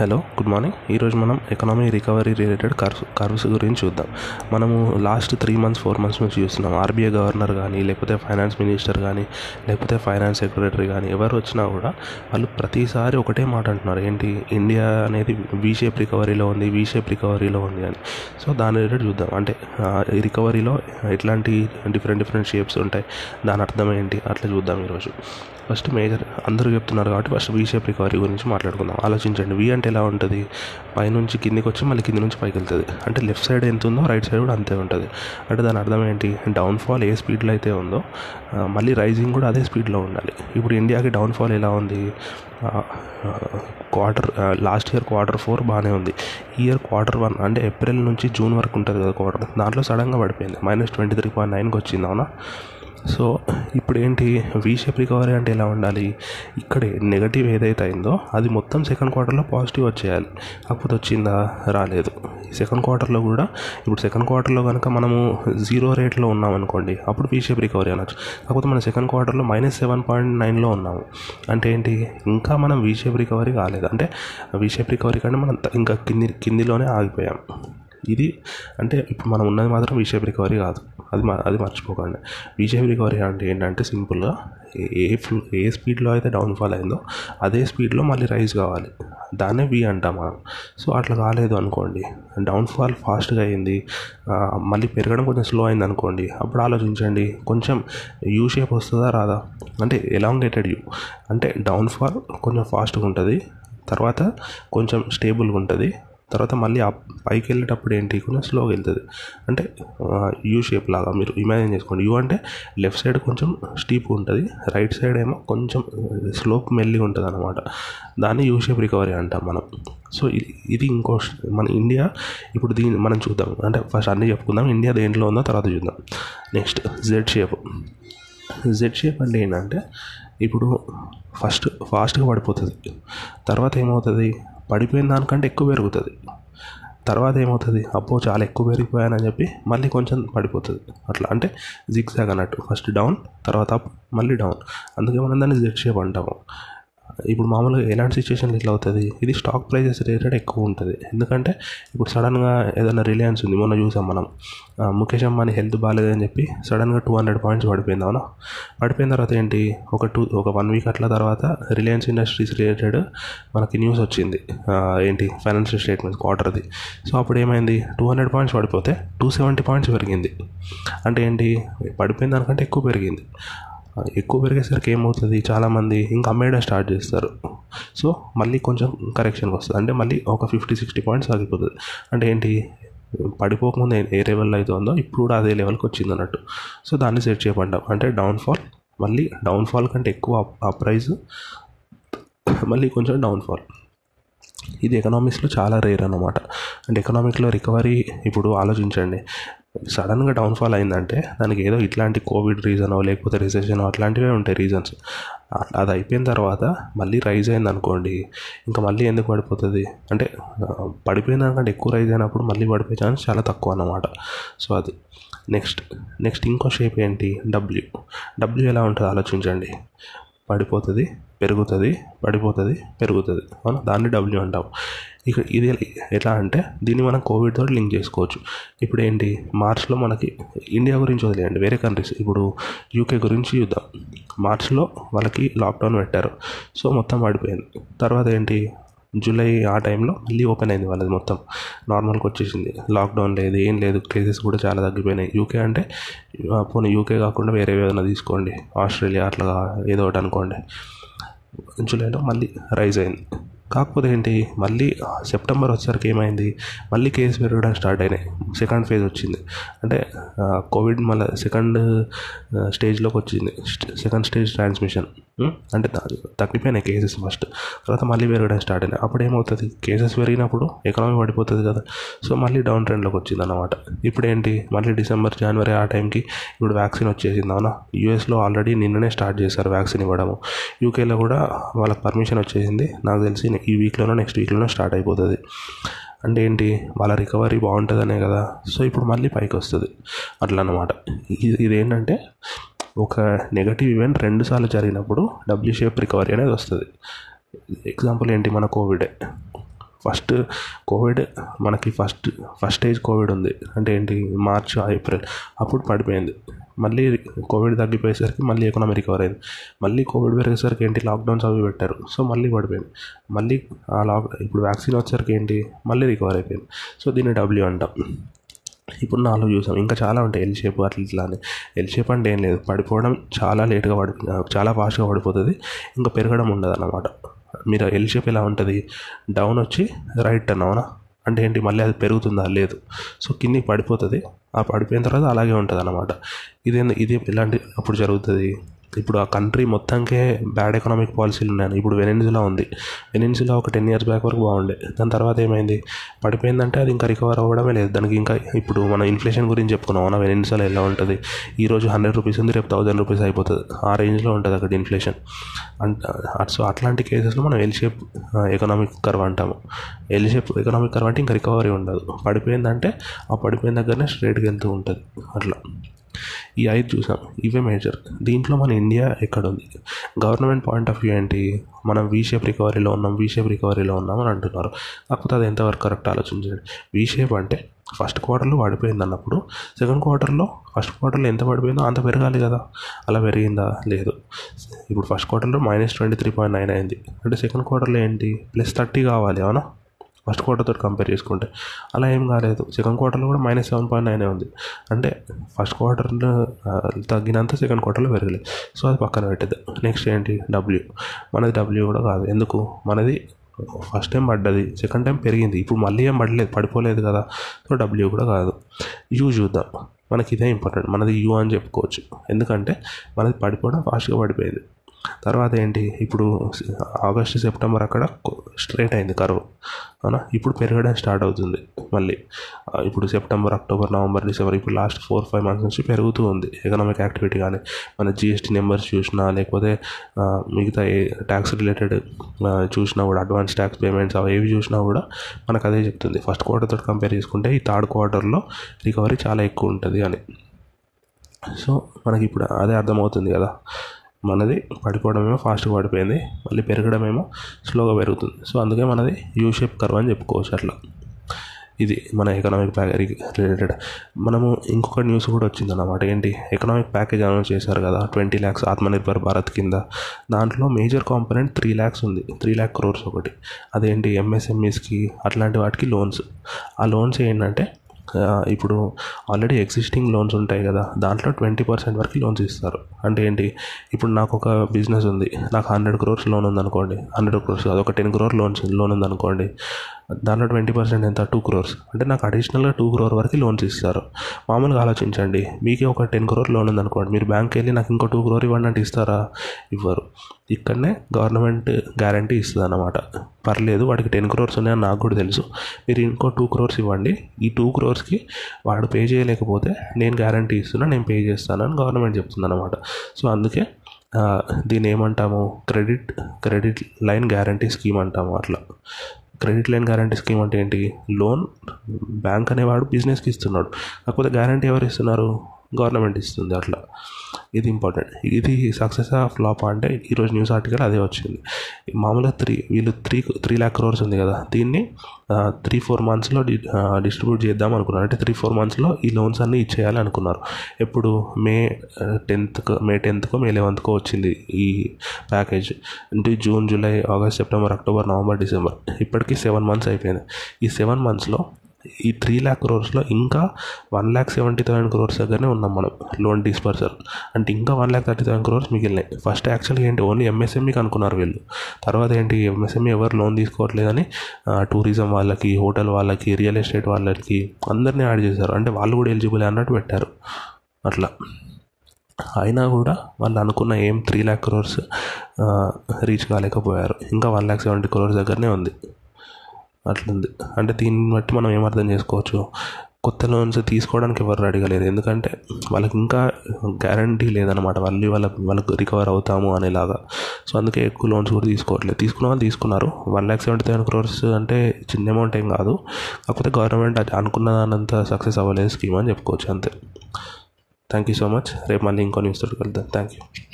Hello good morning. ఈరోజు మనం economy recovery related curves curves గురించి చూద్దాం. మనము last three months four months నుంచి చూస్తున్నాం. ఆర్బీఐ గవర్నర్ కానీ లేకపోతే ఫైనాన్స్ మినిస్టర్ కానీ లేకపోతే ఫైనాన్స్ సెక్రటరీ కానీ ఎవరు వచ్చినా కూడా వాళ్ళు ప్రతిసారి ఒకటే మాట అంటున్నారు. ఏంటి? ఇండియా అనేది వీ షేప్ రికవరీలో ఉంది వీ షేప్ రికవరీలో ఉంది అని. సో దాని రిలేటెడ్ చూద్దాం. అంటే ఈ రికవరీలో ఎట్లాంటి డిఫరెంట్ డిఫరెంట్ షేప్స్ ఉంటాయి? దాని అర్థం ఏంటి? అట్లా చూద్దాం ఈరోజు. ఫస్ట్ మేజర్ అందరూ చెప్తున్నారు కాబట్టి ఫస్ట్ వీ షేప్ రికవరీ గురించి మాట్లాడుకుందాం. ఆలోచించండి. వి అంటే ఎలా ఉంటుంది? పైనుంచి కిందికి వచ్చి మళ్ళీ కింది నుంచి పైకి వెళ్తుంది అంటే లెఫ్ట్ సైడ్ ఎంత ఉందో రైట్ సైడ్ కూడా అంతే ఉంటుంది. అంటే దాని అర్థం ఏంటి? డౌన్ఫాల్ ఏ స్పీడ్లో అయితే ఉందో మళ్ళీ రైజింగ్ కూడా అదే స్పీడ్లో ఉండాలి. ఇప్పుడు ఇండియాకి డౌన్ఫాల్ ఎలా ఉంది? Quarter last year quarter four బాగానే ఉంది. ఈ ఇయర్ క్వార్టర్ వన్ అంటే ఏప్రిల్ నుంచి జూన్ వరకు ఉంటుంది కదా క్వార్టర్. దాంట్లో సడన్గా పడిపోయింది. మైనస్ ట్వంటీ త్రీ పాయింట్ నైన్కి వచ్చింది అవునా? సో ఇప్పుడు ఏంటి వీ షేప్ రికవరీ అంటే ఎలా ఉండాలి? ఇక్కడే నెగటివ్ ఏదైతే అయిందో అది మొత్తం సెకండ్ క్వార్టర్లో పాజిటివ్ వచ్చేయాలి. కాకపోతే వచ్చిందా? రాలేదు. సెకండ్ క్వార్టర్లో కూడా ఇప్పుడు సెకండ్ క్వార్టర్లో కనుక మనము జీరో రేట్లో ఉన్నాం అనుకోండి అప్పుడు వీ షేప్ రికవరీ అనొచ్చు. కాకపోతే మన సెకండ్ క్వార్టర్లో మైనస్ సెవెన్ పాయింట్ నైన్లో ఉన్నాము. అంటే ఏంటి? ఇంకా మనం వీ షేప్ రికవరీ కాలేదు. అంటే వీ షేప్ రికవరీ కంటే మనం ఇంకా కింది కిందిలోనే ఆగిపోయాం. ఇది అంటే ఇప్పుడు మనం ఉన్నది మాత్రం విషేప్ రికవరీ కాదు. అది మ- అది మర్చిపోకండి. విషేప్ రికవరీ అంటే ఏంటంటే సింపుల్గా ఏ- ఏ ఫ్లో ఏ స్పీడ్లో అయితే డౌన్ఫాల్ అయిందో అదే స్పీడ్లో మళ్ళీ రైజ్ కావాలి. దాన్నే వి అంటాం మనం. సో అట్లా కాలేదు అనుకోండి. డౌన్ఫాల్ ఫాస్ట్గా అయింది. మళ్ళీ పెరగడం కొంచెం స్లో అయింది అనుకోండి. అప్పుడు ఆలోచించండి. కొంచెం యూ షేప్ వస్తుందా రాదా? అంటే ఎలాంగేటెడ్ యూ అంటే డౌన్ఫాల్ కొంచెం ఫాస్ట్గా ఉంటుంది. తర్వాత కొంచెం స్టేబుల్గా ఉంటుంది. తర్వాత మళ్ళీ పైకి వెళ్ళేటప్పుడు ఏంటి? కూడా స్లోగా వెళ్తుంది. అంటే యూ షేప్ లాగా మీరు ఇమాజిన్ చేసుకోండి. యూ అంటే లెఫ్ట్ సైడ్ కొంచెం స్టీప్ ఉంటుంది. రైట్ సైడ్ ఏమో కొంచెం స్లోప్ మెల్లిగా ఉంటుంది అనమాట దాన్ని యూ షేప్ రికవరీ అంటాం మనం. సో ఇది ఇది ఇంకో మన ఇండియా ఇప్పుడు దీన్ని మనం చూద్దాం. అంటే ఫస్ట్ అన్నీ చెప్పుకుందాం. ఇండియా దేంట్లో ఉందో తర్వాత చూద్దాం. Next Z shape Z shape అంటే ఏంటంటే ఇప్పుడు ఫస్ట్ ఫాస్ట్గా పడిపోతుంది. తర్వాత ఏమవుతుంది? పడిపోయిన దానికంటే ఎక్కువ పెరుగుతుంది. తర్వాత ఏమవుతుంది? అబ్బో చాలా ఎక్కువ పెరిగిపోయానని చెప్పి మళ్ళీ కొంచెం పడిపోతుంది. అట్లా అంటే జిగ్జాగ్ అన్నట్టు. ఫస్ట్ డౌన్ తర్వాత అప్ మళ్ళీ డౌన్ అందుకే మనం దాన్ని జెడ్ షేప్ అంటాము. ఇప్పుడు మామూలుగా ఎలాంటి సిచ్యువేషన్లో ఇట్లా అవుతుంది? ఇది స్టాక్ ప్రైజెస్ రిలేటెడ్ ఎక్కువ ఉంటుంది. ఎందుకంటే ఇప్పుడు సడన్గా ఏదైనా రిలయన్స్ ఉంది. మొన్న చూసాం మనం. ముఖేష్ అంబానీ హెల్త్ బాగాలేదని చెప్పి సడన్గా టూ హండ్రెడ్ పాయింట్స్ పడిపోయింది అవునా? పడిపోయిన తర్వాత ఏంటి? ఒక టూ ఒక వన్ వీక్ అట్లా తర్వాత రిలయన్స్ ఇండస్ట్రీస్ రిలేటెడ్ మనకి న్యూస్ వచ్చింది. ఏంటి? ఫైనాన్షియల్ స్టేట్మెంట్ క్వార్టర్ది సో అప్పుడు ఏమైంది? టూ హండ్రెడ్ పాయింట్స్ పడిపోతే టూ సెవెంటీ పాయింట్స్ పెరిగింది. అంటే ఏంటి? పడిపోయిన దానికంటే ఎక్కువ పెరిగింది. ఎక్కువ పెరిగేసరికి ఏమవుతుంది? చాలామంది ఇంకా అమ్మేయడం స్టార్ట్ చేస్తారు. సో మళ్ళీ కొంచెం కరెక్షన్కి వస్తుంది. అంటే మళ్ళీ ఒక ఫిఫ్టీ సిక్స్టీ పాయింట్స్ ఆగిపోతుంది. అంటే ఏంటి? పడిపోకముందు ఏ- లెవెల్లో అయితే ఉందో ఇప్పుడు కూడా అదే లెవెల్కి వచ్చింది అన్నట్టు. సో దాన్ని సెట్ చేయమంటాం. అంటే డౌన్ఫాల్ మళ్ళీ డౌన్ఫాల్ కంటే ఎక్కువ ఆ- ప్రైస్ మళ్ళీ కొంచెం డౌన్ఫాల్. ఇది ఎకనామిక్స్లో చాలా రేర్ అనమాట అండ్ ఎకనామిక్లో రికవరీ ఇప్పుడు ఆలోచించండి. సడన్గా డౌన్ఫాల్ అయిందంటే దానికి ఏదో ఇట్లాంటి కోవిడ్ రీజనో లేకపోతే రిసెషన్ అట్లాంటివే ఉంటాయి రీజన్స్. అది అయిపోయిన తర్వాత మళ్ళీ రైజ్ అయింది అనుకోండి ఇంకా మళ్ళీ ఎందుకు పడిపోతుంది? అంటే పడిపోయిన దానికంటే ఎక్కువ రైజ్ అయినప్పుడు మళ్ళీ పడిపోయే ఛాన్స్ చాలా తక్కువ అన్నమాట. సో అది. నెక్స్ట్ నెక్స్ట్ ఇంకో షేప్ ఏంటి? డబ్ల్యూ. డబ్ల్యూ ఎలా ఉంటుందో ఆలోచించండి. పడిపోతుంది పెరుగుతుంది పడిపోతుంది పెరుగుతుంది. మనం దాన్ని డబ్ల్యూ అంటాం. ఇక ఇది ఎలా అంటే దీన్ని మనం కోవిడ్ తోటి లింక్ చేసుకోవచ్చు. ఇప్పుడు ఏంటి? మార్చ్లో మనకి ఇండియా గురించి వదిలేయండి. వేరే కంట్రీస్ ఇప్పుడు యూకే గురించి చూద్దాం. మార్చ్లో వాళ్ళకి లాక్డౌన్ పెట్టారు. సో మొత్తం పడిపోయింది. తర్వాత ఏంటి? జూలై ఆ టైంలో మళ్ళీ ఓపెన్ అయింది వాళ్ళది మొత్తం. నార్మల్కి వచ్చేసింది. లాక్డౌన్ లేదు ఏం లేదు కేసెస్ కూడా చాలా తగ్గిపోయినాయి. యూకే అంటే పోనీ యూకే కాకుండా వేరే ఏదైనా తీసుకోండి. ఆస్ట్రేలియా అట్లా ఏదో ఒకటి అనుకోండి. జూలైలో మళ్ళీ రైజ్ అయింది. కాకపోతే ఏంటి మళ్ళీ సెప్టెంబర్ వచ్చేసరికి ఏమైంది మళ్ళీ కేసు పెరగడం స్టార్ట్ అయినాయి. సెకండ్ ఫేజ్ వచ్చింది. అంటే కోవిడ్ మళ్ళీ సెకండ్ స్టేజ్లోకి వచ్చింది. Second stage transmission. Hmm? అంటే తగ్గిపోయిన తగ్గిపోయినాయి కేసెస్ ఫస్ట్ తర్వాత మళ్ళీ పెరగడం స్టార్ట్ అయినాయి. అప్పుడు ఏమవుతుంది కేసెస్ పెరిగినప్పుడు ఎకనామీ పడిపోతుంది కదా. సో మళ్ళీ డౌన్ ట్రెండ్లోకి వచ్చింది అన్నమాట ఇప్పుడు ఏంటి మళ్ళీ డిసెంబర్ జనవరి ఆ టైంకి ఇప్పుడు వ్యాక్సిన్ వచ్చేసింది అవునా? యూఎస్లో ఆల్రెడీ నిన్ననే స్టార్ట్ చేశారు వ్యాక్సిన్ ఇవ్వడము. యూకేలో కూడా వాళ్ళకి పర్మిషన్ వచ్చేసింది. నాకు తెలిసి ఈ వీక్లోనో నెక్స్ట్ వీక్లోనో స్టార్ట్ అయిపోతుంది. అంటే ఏంటి? వాళ్ళ రికవరీ బాగుంటుందనే కదా. సో ఇప్పుడు మళ్ళీ పైకి వస్తుంది. అట్లా అన్నమాట ఇది ఇదేంటంటే ఒక నెగటివ్ ఈవెంట్ రెండుసార్లు జరిగినప్పుడు డబ్ల్యూ షేప్ రికవరీ అనేది వస్తుంది. ఎగ్జాంపుల్ ఏంటి? మన కోవిడే ఫస్ట్ కోవిడ్ మనకి ఫస్ట్ ఫస్ట్ స్టేజ్ కోవిడ్ ఉంది. అంటే ఏంటి? మార్చ్ ఏప్రిల్ అప్పుడు పడిపోయింది. మళ్ళీ కోవిడ్ తగ్గిపోయేసరికి మళ్ళీ ఎకనామీ రికవర్ అయింది. మళ్ళీ కోవిడ్ పెరిగేసరికి ఏంటి? లాక్డౌన్స్ అవి పెట్టారు. సో మళ్ళీ పడిపోయింది. మళ్ళీ ఆ లాక్ ఇప్పుడు వ్యాక్సిన్ వచ్చేసరికి ఏంటి? మళ్ళీ రికవర్ అయిపోయింది. సో దీన్ని డబ్ల్యూ అంటాం. ఇప్పుడు నాలుగు చూసాం. ఇంకా చాలా ఉంటాయి. ఎల్ షేప్ అట్లా ఇట్లా అని. ఎల్ షేప్ అంటే ఏం లేదు. పడిపోవడం చాలా లేట్గా పడి చాలా ఫాస్ట్గా పడిపోతుంది. ఇంకా పెరగడం ఉండదు అన్నమాట మీరు ఎల్ షేప్ ఎలా ఉంటుంది? డౌన్ వచ్చి రైట్ టర్న్ అవునా అంటే ఏంటి? మళ్ళీ అది పెరుగుతుందా? లేదు. సో కిందికి పడిపోతుంది. ఆ పడిపోయిన తర్వాత అలాగే ఉంటుంది అన్నమాట ఇదేంది? ఇది ఎలాంటి అప్పుడు జరుగుతుంది. ఇప్పుడు ఆ కంట్రీ మొత్తానికే బ్యాడ్ ఎకనామిక్ పాలసీలు ఉన్నాయి. ఇప్పుడు వెనెన్జులా ఉంది. వెనెన్జులా ఒక టెన్ ఇయర్స్ బ్యాక్ వరకు బాగుండే. దాని తర్వాత ఏమైంది? పడిపోయిందంటే అది ఇంకా రికవర్ అవ్వడమే లేదు. దానికి ఇంకా ఇప్పుడు మన ఇన్ఫ్లేషన్ గురించి చెప్పుకున్నాం మన వెనెన్జులా ఎలా ఉంటుంది? ఈరోజు హండ్రెడ్ రూపీస్ ఉంది రేపు థౌజండ్ రూపీస్ అయిపోతుంది. ఆ రేంజ్లో ఉంటుంది అక్కడ ఇన్ఫ్లేషన్ అంట సో అట్లాంటి కేసెస్లో మనం ఎల్ షేప్ ఎకనామిక్ కర్వ్ అంటాము. ఎల్ షేప్ ఎకనామిక్ కర్వ్ అంటే ఇంకా రికవరీ ఉండదు. పడిపోయిందంటే ఆ పడిపోయిన దగ్గరనే స్ట్రేట్కి వెళ్తూ ఉంటుంది. అట్లా. ఈ ఐదు చూసాము ఇవే మేజర్ దీంట్లో మన ఇండియా ఎక్కడ ఉంది? గవర్నమెంట్ పాయింట్ ఆఫ్ వ్యూ ఏంటి? మనం వీషేప్ రికవరీలో ఉన్నాం వీషేప్ రికవరీలో ఉన్నాం అని అంటున్నారు. కాకపోతే అది ఎంతవరకు కరెక్ట్ ఆలోచించండి. వీషేప్ అంటే ఫస్ట్ క్వార్టర్లో పడిపోయింది అన్నప్పుడు సెకండ్ క్వార్టర్లో ఫస్ట్ క్వార్టర్లో ఎంత పడిపోయిందో అంత పెరగాలి కదా. అలా పెరిగిందా? లేదు. ఇప్పుడు ఫస్ట్ క్వార్టర్లో minus twenty three point nine అయింది. అంటే సెకండ్ క్వార్టర్లో ఏంటి? ప్లస్ థర్టీ కావాలి అవునా? ఫస్ట్ క్వార్టర్తో కంపేర్ చేసుకుంటే అలా ఏం కాలేదు. సెకండ్ క్వార్టర్లో కూడా మైనస్ సెవెన్ పాయింట్ నైన్ ఉంది. అంటే ఫస్ట్ క్వార్టర్లో తగ్గినంత సెకండ్ క్వార్టర్లో పెరగలేదు సో అది పక్కన పెట్టేది నెక్స్ట్ ఏంటి? డబ్ల్యూ. మనది డబ్ల్యూ కూడా కాదు. ఎందుకు? మనది ఫస్ట్ టైం పడ్డది. సెకండ్ టైం పెరిగింది. ఇప్పుడు మళ్ళీ ఏం పడలేదు. పడిపోలేదు కదా. సో డబ్ల్యూ కూడా కాదు. యూ చూద్దాం. మనకి ఇదే ఇంపార్టెంట్. మనది యూ అని చెప్పుకోవచ్చు. ఎందుకంటే మనది పడిపోవడం ఫాస్ట్గా పడిపోయింది. తర్వాత ఏంటి? ఇప్పుడు ఆగస్టు సెప్టెంబర్ అక్కడ స్ట్రైట్ అయింది కరువు. అవునా? ఇప్పుడు పెరగడం స్టార్ట్ అవుతుంది మళ్ళీ. ఇప్పుడు సెప్టెంబర్ అక్టోబర్ నవంబర్ డిసెంబర్ ఇప్పుడు లాస్ట్ ఫోర్ ఫైవ్ మంత్స్ నుంచి పెరుగుతూ ఉంది ఎకనామిక్ యాక్టివిటీ కానీ. మన జిఎస్టీ నెంబర్స్ చూసినా లేకపోతే మిగతా ఏ ట్యాక్స్ రిలేటెడ్ చూసినా కూడా అడ్వాన్స్ ట్యాక్స్ పేమెంట్స్ అవి ఏవి చూసినా కూడా మనకు అదే చెప్తుంది. ఫస్ట్ క్వార్టర్తో కంపేర్ చేసుకుంటే ఈ థర్డ్ క్వార్టర్లో రికవరీ చాలా ఎక్కువ ఉంటుంది అని. సో మనకి ఇప్పుడు అదే అర్థమవుతుంది కదా. మనది పడిపోవడమేమో ఫాస్ట్గా పడిపోయింది మళ్ళీ పెరగడమేమో స్లోగా పెరుగుతుంది. సో అందుకే మనది యూ షేప్ కర్వ్ అని చెప్పుకోవచ్చు అట్లా. ఇది మన ఎకనామిక్ ప్యాకేజ్ రిలేటెడ్ మనము ఇంకొక న్యూస్ కూడా వచ్చిందన్నమాట. ఏంటి? ఎకనామిక్ ప్యాకేజ్ అనౌన్స్ చేశారు కదా ట్వంటీ ల్యాక్స్ ఆత్మనిర్భర్ భారత్ కింద. దాంట్లో మేజర్ కాంపోనెంట్ త్రీ ల్యాక్స్ ఉంది. త్రీ ల్యాక్ క్రోర్స్ ఒకటి. అదేంటి? ఎంఎస్ఎంఈస్కి అట్లాంటి వాటికి లోన్స్ ఆ లోన్స్ ఏంటంటే ఇప్పుడు ఆల్రెడీ ఎగ్జిస్టింగ్ లోన్స్ ఉంటాయి కదా దాంట్లో ట్వంటీ పర్సెంట్ వరకు లోన్స్ ఇస్తారు. అంటే ఏంటి? ఇప్పుడు నాకు ఒక బిజినెస్ ఉంది. నాకు హండ్రెడ్ క్రోర్స్ లోన్ ఉందనుకోండి. హండ్రెడ్ క్రోర్స్ అది ఒక టెన్ క్రోర్ లోన్స్ లోన్ ఉందనుకోండి. దాంట్లో ట్వంటీ పర్సెంట్ ఎంత? టూ క్రోర్స్. అంటే నాకు అడిషనల్గా టూ క్రోర్ వరకు లోన్స్ ఇస్తారు. మామూలుగా ఆలోచించండి. మీకే ఒక టెన్ క్రోర్ లోన్ ఉందనుకోండి. మీరు బ్యాంక్కి వెళ్ళి నాకు ఇంకో టూ క్రోర్ ఇవ్వండి అంటే ఇస్తారా? ఇవ్వరు. ఇక్కడనే గవర్నమెంట్ గ్యారంటీ ఇస్తుంది అన్నమాట పర్లేదు వాడికి టెన్ క్రోర్స్ ఉన్నాయని నాకు కూడా తెలుసు. మీరు ఇంకో టూ క్రోర్స్ ఇవ్వండి. ఈ టూ క్రోర్స్కి వాడు పే చేయలేకపోతే నేను గ్యారంటీ ఇస్తున్నా నేను పే చేస్తానని గవర్నమెంట్ చెప్తుంది అనమాట సో అందుకే దీన్ని ఏమంటాము? Credit credit line guarantee scheme అంటాము అట్లా. క్రెడిట్ లైన్ గ్యారంటీ స్కీమ్ అంటే ఏంటి? లోన్ బ్యాంక్ అనేవాడు బిజినెస్కి ఇస్తున్నాడు. కాకపోతే గ్యారంటీ ఎవరు ఇస్తున్నారు? గవర్నమెంట్ ఇస్తుంది అట్లా. ఇది ఇంపార్టెంట్. ఇది సక్సెస్ ఆఫ్ ఫ్లాప్ అంటే ఈరోజు న్యూస్ ఆర్టికల్ అదే వచ్చింది. మామూలుగా త్రీ వీళ్ళు త్రీ త్రీ ల్యాక్ క్రోర్స్ ఉంది కదా. దీన్ని త్రీ ఫోర్ మంత్స్లో డిస్ట్రిబ్యూట్ చేద్దాం అనుకున్నారు. అంటే త్రీ ఫోర్ మంత్స్లో ఈ లోన్స్ అన్నీ ఇచ్చేయాలి అనుకున్నారు. ఎప్పుడు? మే టెన్త్కు మే టెన్త్కో మే లెవెన్త్కో వచ్చింది ఈ ప్యాకేజ్ అంటే June July August September October November December. ఇప్పటికీ సెవెన్ మంత్స్ అయిపోయింది. ఈ సెవెన్ మంత్స్లో ఈ త్రీ ల్యాక్ క్రోర్స్లో ఇంకా one lakh seventy thousand crores దగ్గరనే ఉన్నాం మనం లోన్ డిస్పర్సర్ అంటే ఇంకా one lakh thirty thousand crores మిగిలినాయి. First యాక్చువల్గా ఏంటి ఓన్లీ ఎంఎస్ఎంఈకి అనుకున్నారు వీళ్ళు. తర్వాత ఏంటి ఎంఎస్ఎంఈ ఎవరు లోన్ తీసుకోవట్లేదని టూరిజం వాళ్ళకి హోటల్ వాళ్ళకి రియల్ ఎస్టేట్ వాళ్ళకి అందరినీ యాడ్ చేశారు. అంటే వాళ్ళు కూడా ఎలిజిబుల్ అన్నట్టు పెట్టారు. అట్లా. అయినా కూడా వాళ్ళు అనుకున్న ఏం త్రీ ల్యాక్ క్రోర్స్ రీచ్ కాలేకపోయారు. ఇంకా వన్ ల్యాక్ సెవెంటీ క్రోర్స్ దగ్గరనే ఉంది. అట్లుంది. అంటే దీన్ని బట్టి మనం ఏం అర్థం చేసుకోవచ్చు? కొత్త లోన్స్ తీసుకోవడానికి ఎవరు రెడీగా లేరు. ఎందుకంటే వాళ్ళకి ఇంకా గ్యారంటీ లేదనమాట వాళ్ళు వాళ్ళ వాళ్ళకు రికవర్ అవుతాము అనేలాగా. సో అందుకే ఎక్కువ లోన్స్ కూడా తీసుకోవట్లేదు. తీసుకున్న వాళ్ళు తీసుకున్నారు. One lakh seventy thousand crores అంటే చిన్న అమౌంట్ ఏం కాదు. కాకపోతే గవర్నమెంట్ అది అనుకున్న దానంత సక్సెస్ అవ్వలేదు. స్కీమ్ అని చెప్పుకోవచ్చు. అంతే. థ్యాంక్ యూ సో మచ్ రేపు మళ్ళీ ఇంకో న్యూస్ తోటి వెళ్తాను థ్యాంక్ యూ